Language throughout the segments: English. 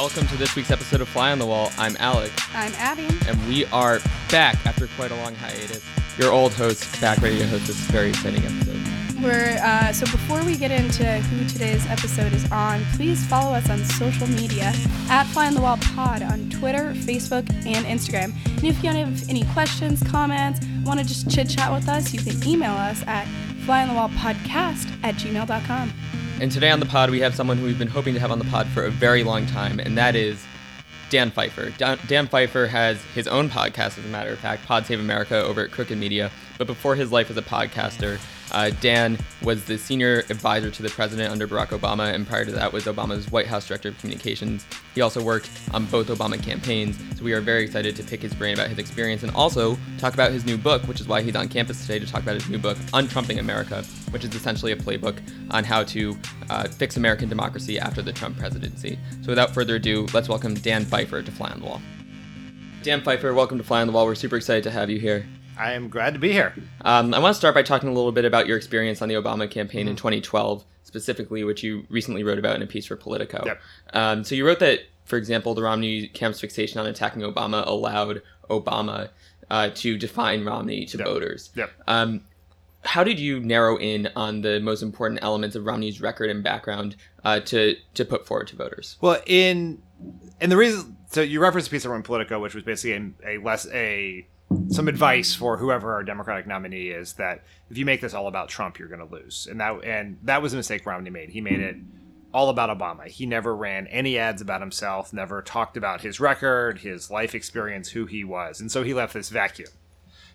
welcome to this week's episode of Fly on the Wall. I'm Alec, I'm Abbey. and we are back after quite a long hiatus. Your old host back ready to host this very exciting episode. We're uh, so before we get into who today's episode is on, please follow us on social media at Fly on the Wall Pod on Twitter, Facebook, and Instagram. And if you have any questions, comments, want to just chit chat with us, you can email us at flyonthewallpodcast at gmail.com. And today on the pod, we have someone who we've been hoping to have on the pod for a very long time, and that is Dan Pfeiffer. Dan, Pfeiffer has his own podcast, as a matter of fact, Pod Save America over at Crooked Media. But before his life as a podcaster, uh, Dan was the senior advisor to the president under Barack Obama, and prior to that was Obama's White House Director of Communications. He also worked on both Obama campaigns, so we are very excited to pick his brain about his experience and also talk about his new book, which is why he's on campus today to talk about his new book, Untrumping America, which is essentially a playbook on how to uh, fix American democracy after the Trump presidency. So without further ado, let's welcome Dan Pfeiffer to Fly on the Wall. Dan Pfeiffer, welcome to Fly on the Wall. We're super excited to have you here. I am glad to be here. Um, I want to start by talking a little bit about your experience on the Obama campaign in 2012, specifically, which you recently wrote about in a piece for Politico. Yep. Um, so you wrote that, for example, the Romney camp's fixation on attacking Obama allowed Obama uh, to define Romney to Yep. voters. Yep. Um, how did you narrow in on the most important elements of Romney's record and background uh, to to put forward to voters? Well, in and the reason so you referenced a piece of in Politico, which was basically a, a less a some advice for whoever our Democratic nominee is that if you make this all about Trump, you're going to lose, and that and that was a mistake Romney made. He made it all about Obama. He never ran any ads about himself, never talked about his record, his life experience, who he was, and so he left this vacuum.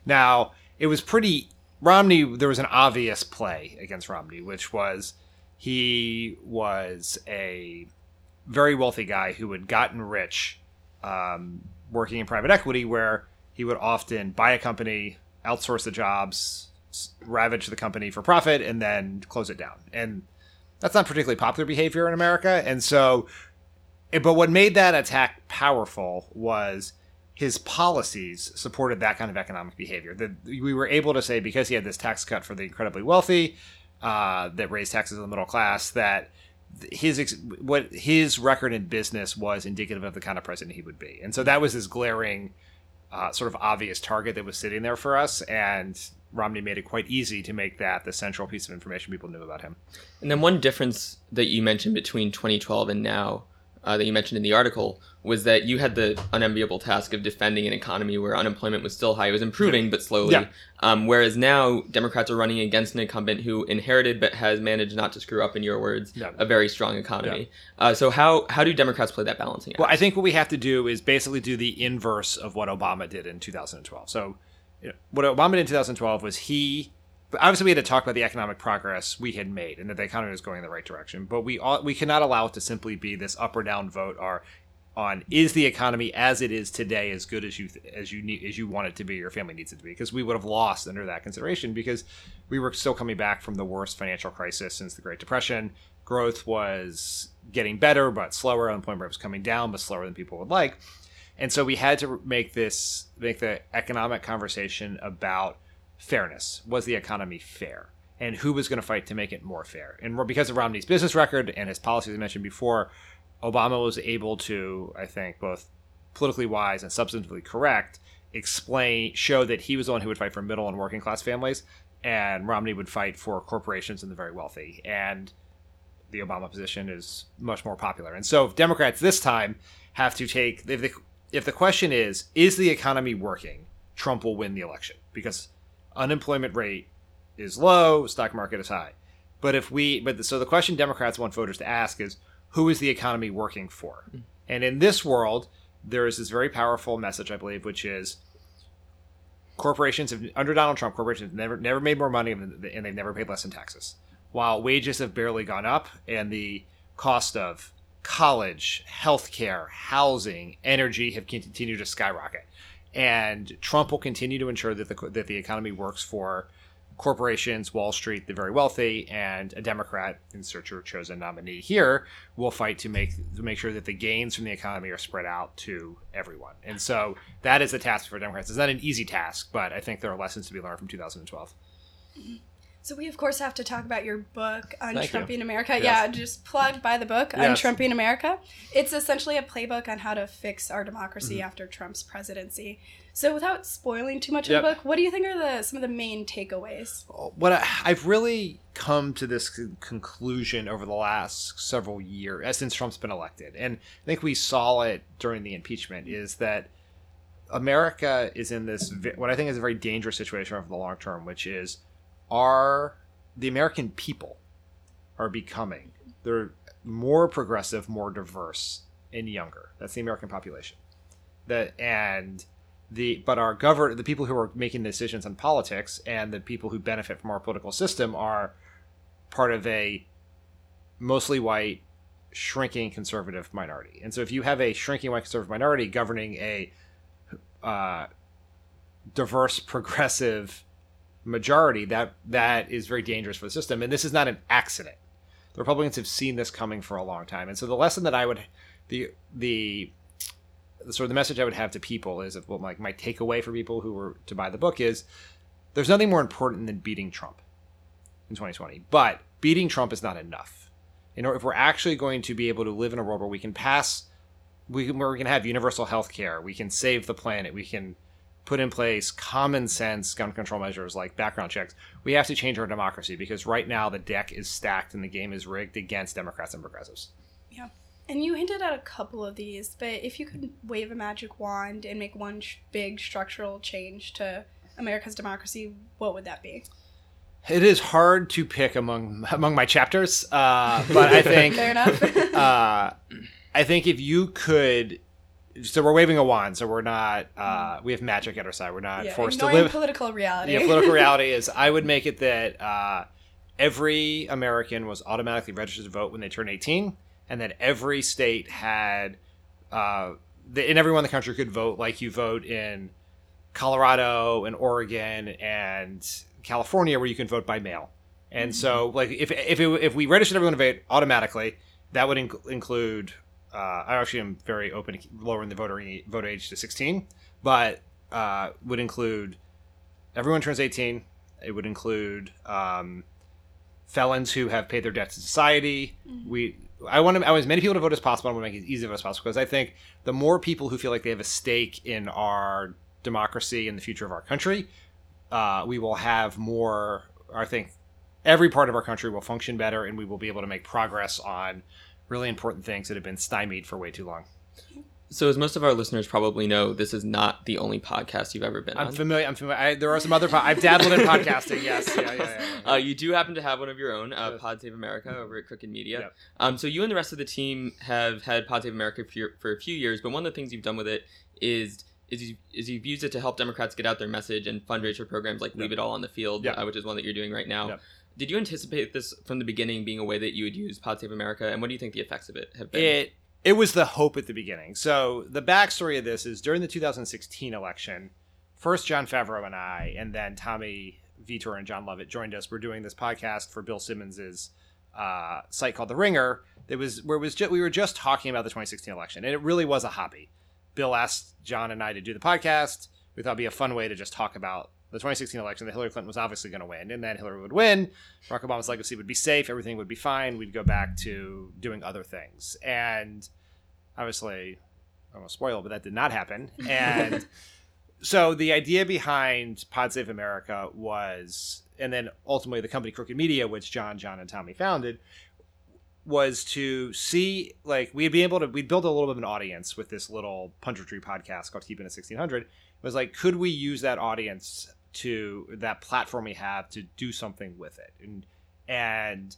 Now, it was pretty Romney there was an obvious play against Romney, which was he was a very wealthy guy who had gotten rich um, working in private equity, where he would often buy a company, outsource the jobs, ravage the company for profit, and then close it down. And that's not particularly popular behavior in America. And so, eh, but what made that attack powerful was his policies supported that kind of economic behavior. That we were able to say because he had this tax cut for the incredibly wealthy, uh, that raised taxes on the middle class, that his what his record in business was indicative of the kind of president he would be, and so that was his glaring, uh, sort of obvious target that was sitting there for us, and Romney made it quite easy to make that the central piece of information people knew about him. And then one difference that you mentioned between 2012 and now, uh, that you mentioned in the article, was that you had the unenviable task of defending an economy where unemployment was still high. It was improving, but slowly. Yeah. Um, whereas now, Democrats are running against an incumbent who inherited but has managed not to screw up, in your words, Yeah. a very strong economy. Uh, so how how do Democrats play that balancing act? Well, I think what we have to do is basically do the inverse of what Obama did in 2012. So, you know, what Obama did in 2012 was he. Obviously, we had to talk about the economic progress we had made and that the economy was going in the right direction. But we all, we cannot allow it to simply be this up or down vote or on is the economy as it is today as good as you as you need as you want it to be, your family needs it to be. Because we would have lost under that consideration because we were still coming back from the worst financial crisis since the Great Depression. Growth was getting better but slower. Unemployment rate was coming down but slower than people would like. And so we had to make this make the economic conversation about fairness. Was the economy fair? And who was going to fight to make it more fair? And because of Romney's business record and his policies I mentioned before, Obama was able to, I think, both politically wise and substantively correct, explain show that he was the one who would fight for middle and working class families, and Romney would fight for corporations and the very wealthy. And the Obama position is much more popular. And so Democrats this time have to take if the if the question is is the economy working, Trump will win the election because unemployment rate is low, stock market is high. But if we but the, so the question Democrats want voters to ask is who is the economy working for? Hmm. And in this world, there is this very powerful message I believe which is corporations have under Donald Trump corporations have never never made more money and they've never paid less in taxes while wages have barely gone up and the cost of college, healthcare, housing, energy have continued to skyrocket. And Trump will continue to ensure that the that the economy works for corporations, Wall Street, the very wealthy, and a Democrat, insert your chosen nominee here, will fight to make to make sure that the gains from the economy are spread out to everyone. And so that is the task for Democrats. It's not an easy task, but I think there are lessons to be learned from 2012. Mm-hmm. So we of course have to talk about your book, Thank you. Untrumping America. Yes. Yeah, just plug by the book, Yes. Untrumping America. It's essentially a playbook on how to fix our democracy Mm-hmm. after Trump's presidency. So without spoiling too much Yep. of the book, what do you think are the some of the main takeaways? what I, I've really come to this conclusion over the last several years, uh, since Trump's been elected, and I think we saw it during the impeachment, is that America is in this what I think is a very dangerous situation over the long term, which is are the American people are becoming they're more progressive, more diverse, and younger. That's the American population. That and the but our govern the people who are making decisions on politics and the people who benefit from our political system are part of a mostly white shrinking conservative minority and so if you have a shrinking white conservative minority governing a uh, diverse progressive majority that that is very dangerous for the system and this is not an accident the republicans have seen this coming for a long time and so the lesson that i would the the sort of the message I would have to people is well, like my takeaway for people who were to buy the book is there's nothing more important than beating Trump in 2020. But beating Trump is not enough. In order, if we're actually going to be able to live in a world where we can pass, we can, where we can have universal health care, we can save the planet, we can put in place common sense gun control measures like background checks, we have to change our democracy because right now the deck is stacked and the game is rigged against Democrats and progressives. Yeah. And you hinted at a couple of these, but if you could wave a magic wand and make one sh- big structural change to America's democracy, what would that be? It is hard to pick among among my chapters, uh, but I think Fair enough. uh, I think if you could, so we're waving a wand, so we're not uh, we have magic at our side. We're not yeah, forced to live. political reality. yeah, political reality is I would make it that uh, every American was automatically registered to vote when they turned 18, and that every state had, uh, the, and everyone in the country could vote like you vote in Colorado and Oregon and California, where you can vote by mail. And so, like, if if it, if we registered everyone to vote automatically, that would inc- include. Uh, I actually am very open to lowering the voter voter age to 16, but uh, would include everyone turns 18. It would include um, felons who have paid their debts to society. We I want to, I want as many people to vote as possible. I want to make it as easy as possible because I think the more people who feel like they have a stake in our democracy and the future of our country, uh, we will have more. I think every part of our country will function better, and we will be able to make progress on really important things that have been stymied for way too long. So, as most of our listeners probably know, this is not the only podcast you've ever been I'm on. familiar. I'm familiar. I, there are some other. Po- I've dabbled in podcasting. Yes. Yeah. Yeah. yeah, yeah. Uh, you do happen to have one of your own, uh. Pod Save America, over at Crooked Media. Yep. Um, so you and the rest of the team have had Pod Save America for, your- for a few years, but one of the things you've done with it is is, you, is you've used it to help Democrats get out their message and fundraise for programs like Leave It All on the Field, Yep. uh, which is one that you're doing right now. Yep. Did you anticipate this from the beginning being a way that you would use Pod Save America, and what do you think the effects of it have been? It it was the hope at the beginning. So the backstory of this is during the 2016 election, first Jon Favreau and I, and then Tommy Vitor and Jon Lovett joined us. We're doing this podcast for Bill Simmons's uh, site called The Ringer. It was where it was we were just talking about the 2016 election, and it really was a hobby. Bill asked John and I to do the podcast. We thought it'd be a fun way to just talk about the 2016 election. That Hillary Clinton was obviously going to win, and then Hillary would win. Barack Obama's legacy would be safe. Everything would be fine. We'd go back to doing other things, and obviously, I won't spoil, but that did not happen. And so the idea behind Pod Save America was, and then ultimately the company Crooked Media, which Jon, Jon, and Tommy founded, was to see like we'd be able to we'd build a little bit of an audience with this little punditry podcast called keeping it 1600 it was like could we use that audience to that platform we have to do something with it. And and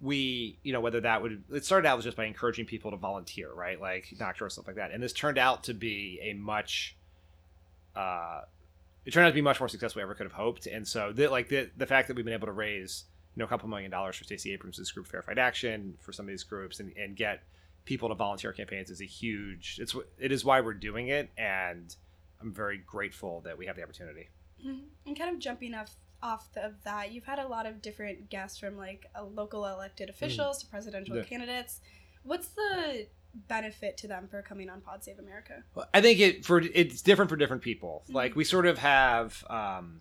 we you know whether that would it started out was just by encouraging people to volunteer right? Like doctor doors stuff like that. And this turned out to be a much uh it turned out to be much more successful we ever could have hoped. And so the, like the the fact that we've been able to raise you know a couple million dollars for Stacey Abrams' group Fair Fight Action for some of these groups and, and get people to volunteer campaigns is a huge it's it is why we're doing it. And I'm very grateful that we have the opportunity. Mhm. And kind of jumping off off the, of that, you've had a lot of different guests from like local elected officials to presidential Yeah. candidates. What's the benefit to them for coming on Pod Save America? Well, I think it for it's different for different people. Mhm. Like we sort of have um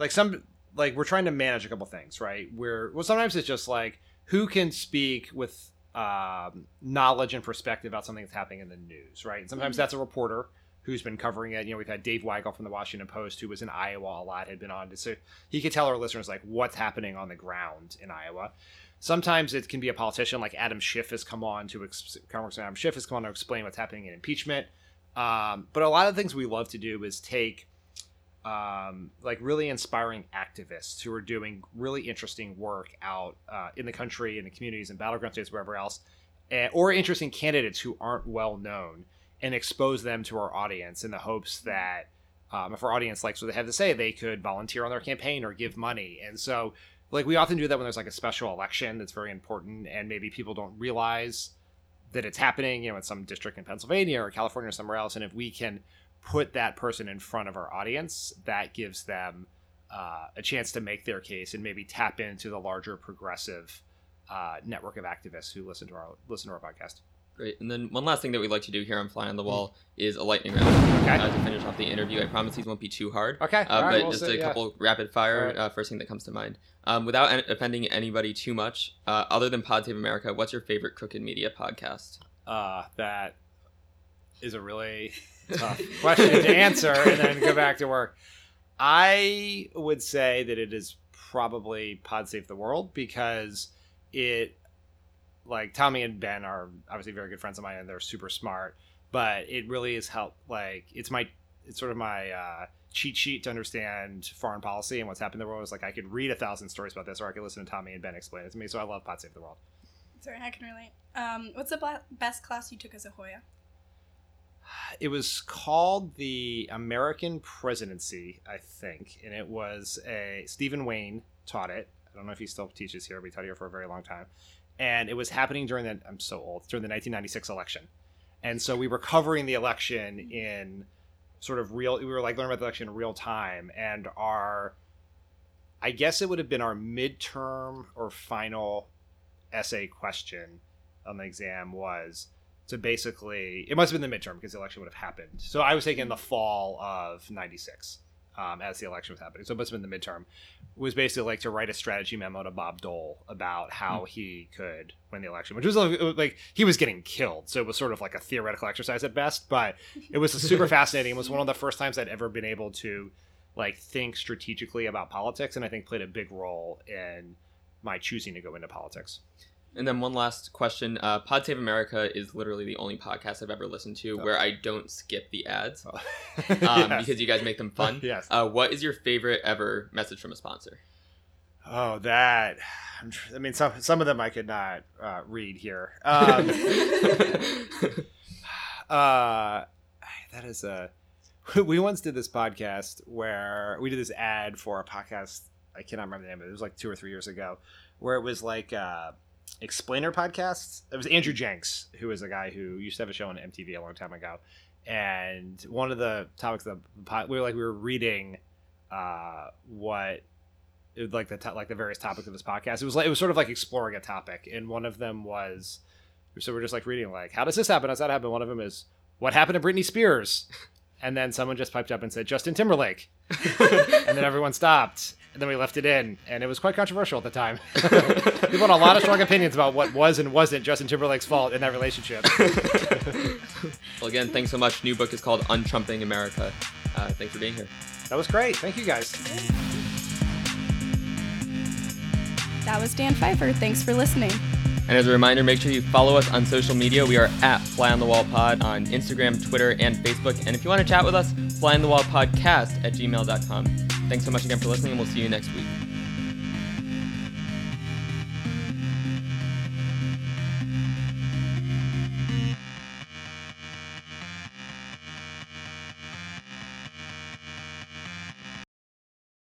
like some like we're trying to manage a couple things, right? We're well, sometimes it's just like who can speak with um, knowledge and perspective about something that's happening in the news, right? And sometimes that's a reporter who's been covering it. You know, we've had Dave Weigel from the Washington Post, who was in Iowa a lot, had been on so he could tell our listeners like what's happening on the ground in Iowa. Sometimes it can be a politician like Adam Schiff has come on to ex- Congressman Adam Schiff has come on to explain what's happening in impeachment. Um, but a lot of things we love to do is take um, like really inspiring activists who are doing really interesting work out uh, in the country, in the communities, in battleground states, wherever else, and, or interesting candidates who aren't well known, and expose them to our audience in the hopes that um, if our audience likes what they have to say, they could volunteer on their campaign or give money. And so, like we often do that when there's like a special election that's very important, and maybe people don't realize that it's happening, you know, in some district in Pennsylvania or California or somewhere else. And if we can put that person in front of our audience, that gives them uh, a chance to make their case and maybe tap into the larger progressive uh, network of activists who listen to our listen to our podcast. Great. And then one last thing that we'd like to do here on Fly on the Wall is a lightning round Okay. uh, to finish off the interview. I promise these won't be too hard. Okay. Uh, All right, but we'll just see, a yeah. couple rapid fire. All right. Uh, first thing that comes to mind. Um, without an- offending anybody too much, uh, other than Pod Save America, what's your favorite Crooked Media podcast? Uh, that is a really tough question to answer, and then go back to work. I would say that it is probably Pod Save the World because it, like Tommy and Ben are obviously very good friends of mine, and they're super smart. But it really has helped. Like it's my, it's sort of my uh, cheat sheet to understand foreign policy and what's happening in the world. Is like I could read a thousand stories about this, or I could listen to Tommy and Ben explain it to me. So I love Pod Save the World. Sorry, I can relate. Um, what's the bla- best class you took as a Hoya? it was called the American Presidency, I think, and it was a Stephen Wayne taught it. I don't know if he still teaches here, but he taught here for a very long time. And it was happening during the I'm so old during the 1996 election, and so we were covering the election in sort of real. We were like learning about the election in real time, and our I guess it would have been our midterm or final essay question on the exam was to basically it must have been the midterm because the election would have happened so i was taking the fall of 96 um, as the election was happening. So it must have been the midterm was basically like to write a strategy memo to bob dole about how he could win the election which was like, was like he was getting killed. So it was sort of like a theoretical exercise at best but it was super fascinating. It was one of the first times i'd ever been able to like think strategically about politics and i think played a big role in my choosing to go into politics And then one last question. Uh, Pod Save America is literally the only podcast I've ever listened to where I don't skip the ads um, Yes. because you guys make them fun. Yes. Uh, what is your favorite ever message from a sponsor? Oh, that. I mean, some some of them I could not uh, read here. Um, uh, that is a. We once did this podcast where we did this ad for a podcast. I cannot remember the name of it. It was like two or three years ago, where it was like uh, explainer podcasts. It was Andrew Jenks, who is a guy who used to have a show on MTV a long time ago, and one of the topics the we were like we were reading uh, what it was like the like the various topics of his podcast. It was like it was sort of like exploring a topic, and one of them was so we're just like reading like how does this happen? How does that happen? One of them is what happened to Britney Spears, and then someone just piped up and said Justin Timberlake, and then everyone stopped, and then we left it in, and it was quite controversial at the time. People had a lot of strong opinions about what was and wasn't Justin Timberlake's fault in that relationship. Well, again, thanks so much. New book is called Untrumping America. Uh, thanks for being here. That was great. Thank you guys. That was Dan Pfeiffer. Thanks for listening. And as a reminder, make sure you follow us on social media. We are at Fly on the Wall Pod on Instagram, Twitter, and Facebook. And if you want to chat with us, fly on the wall podcast at gmail.com. Thanks so much again for listening, and we'll see you next week.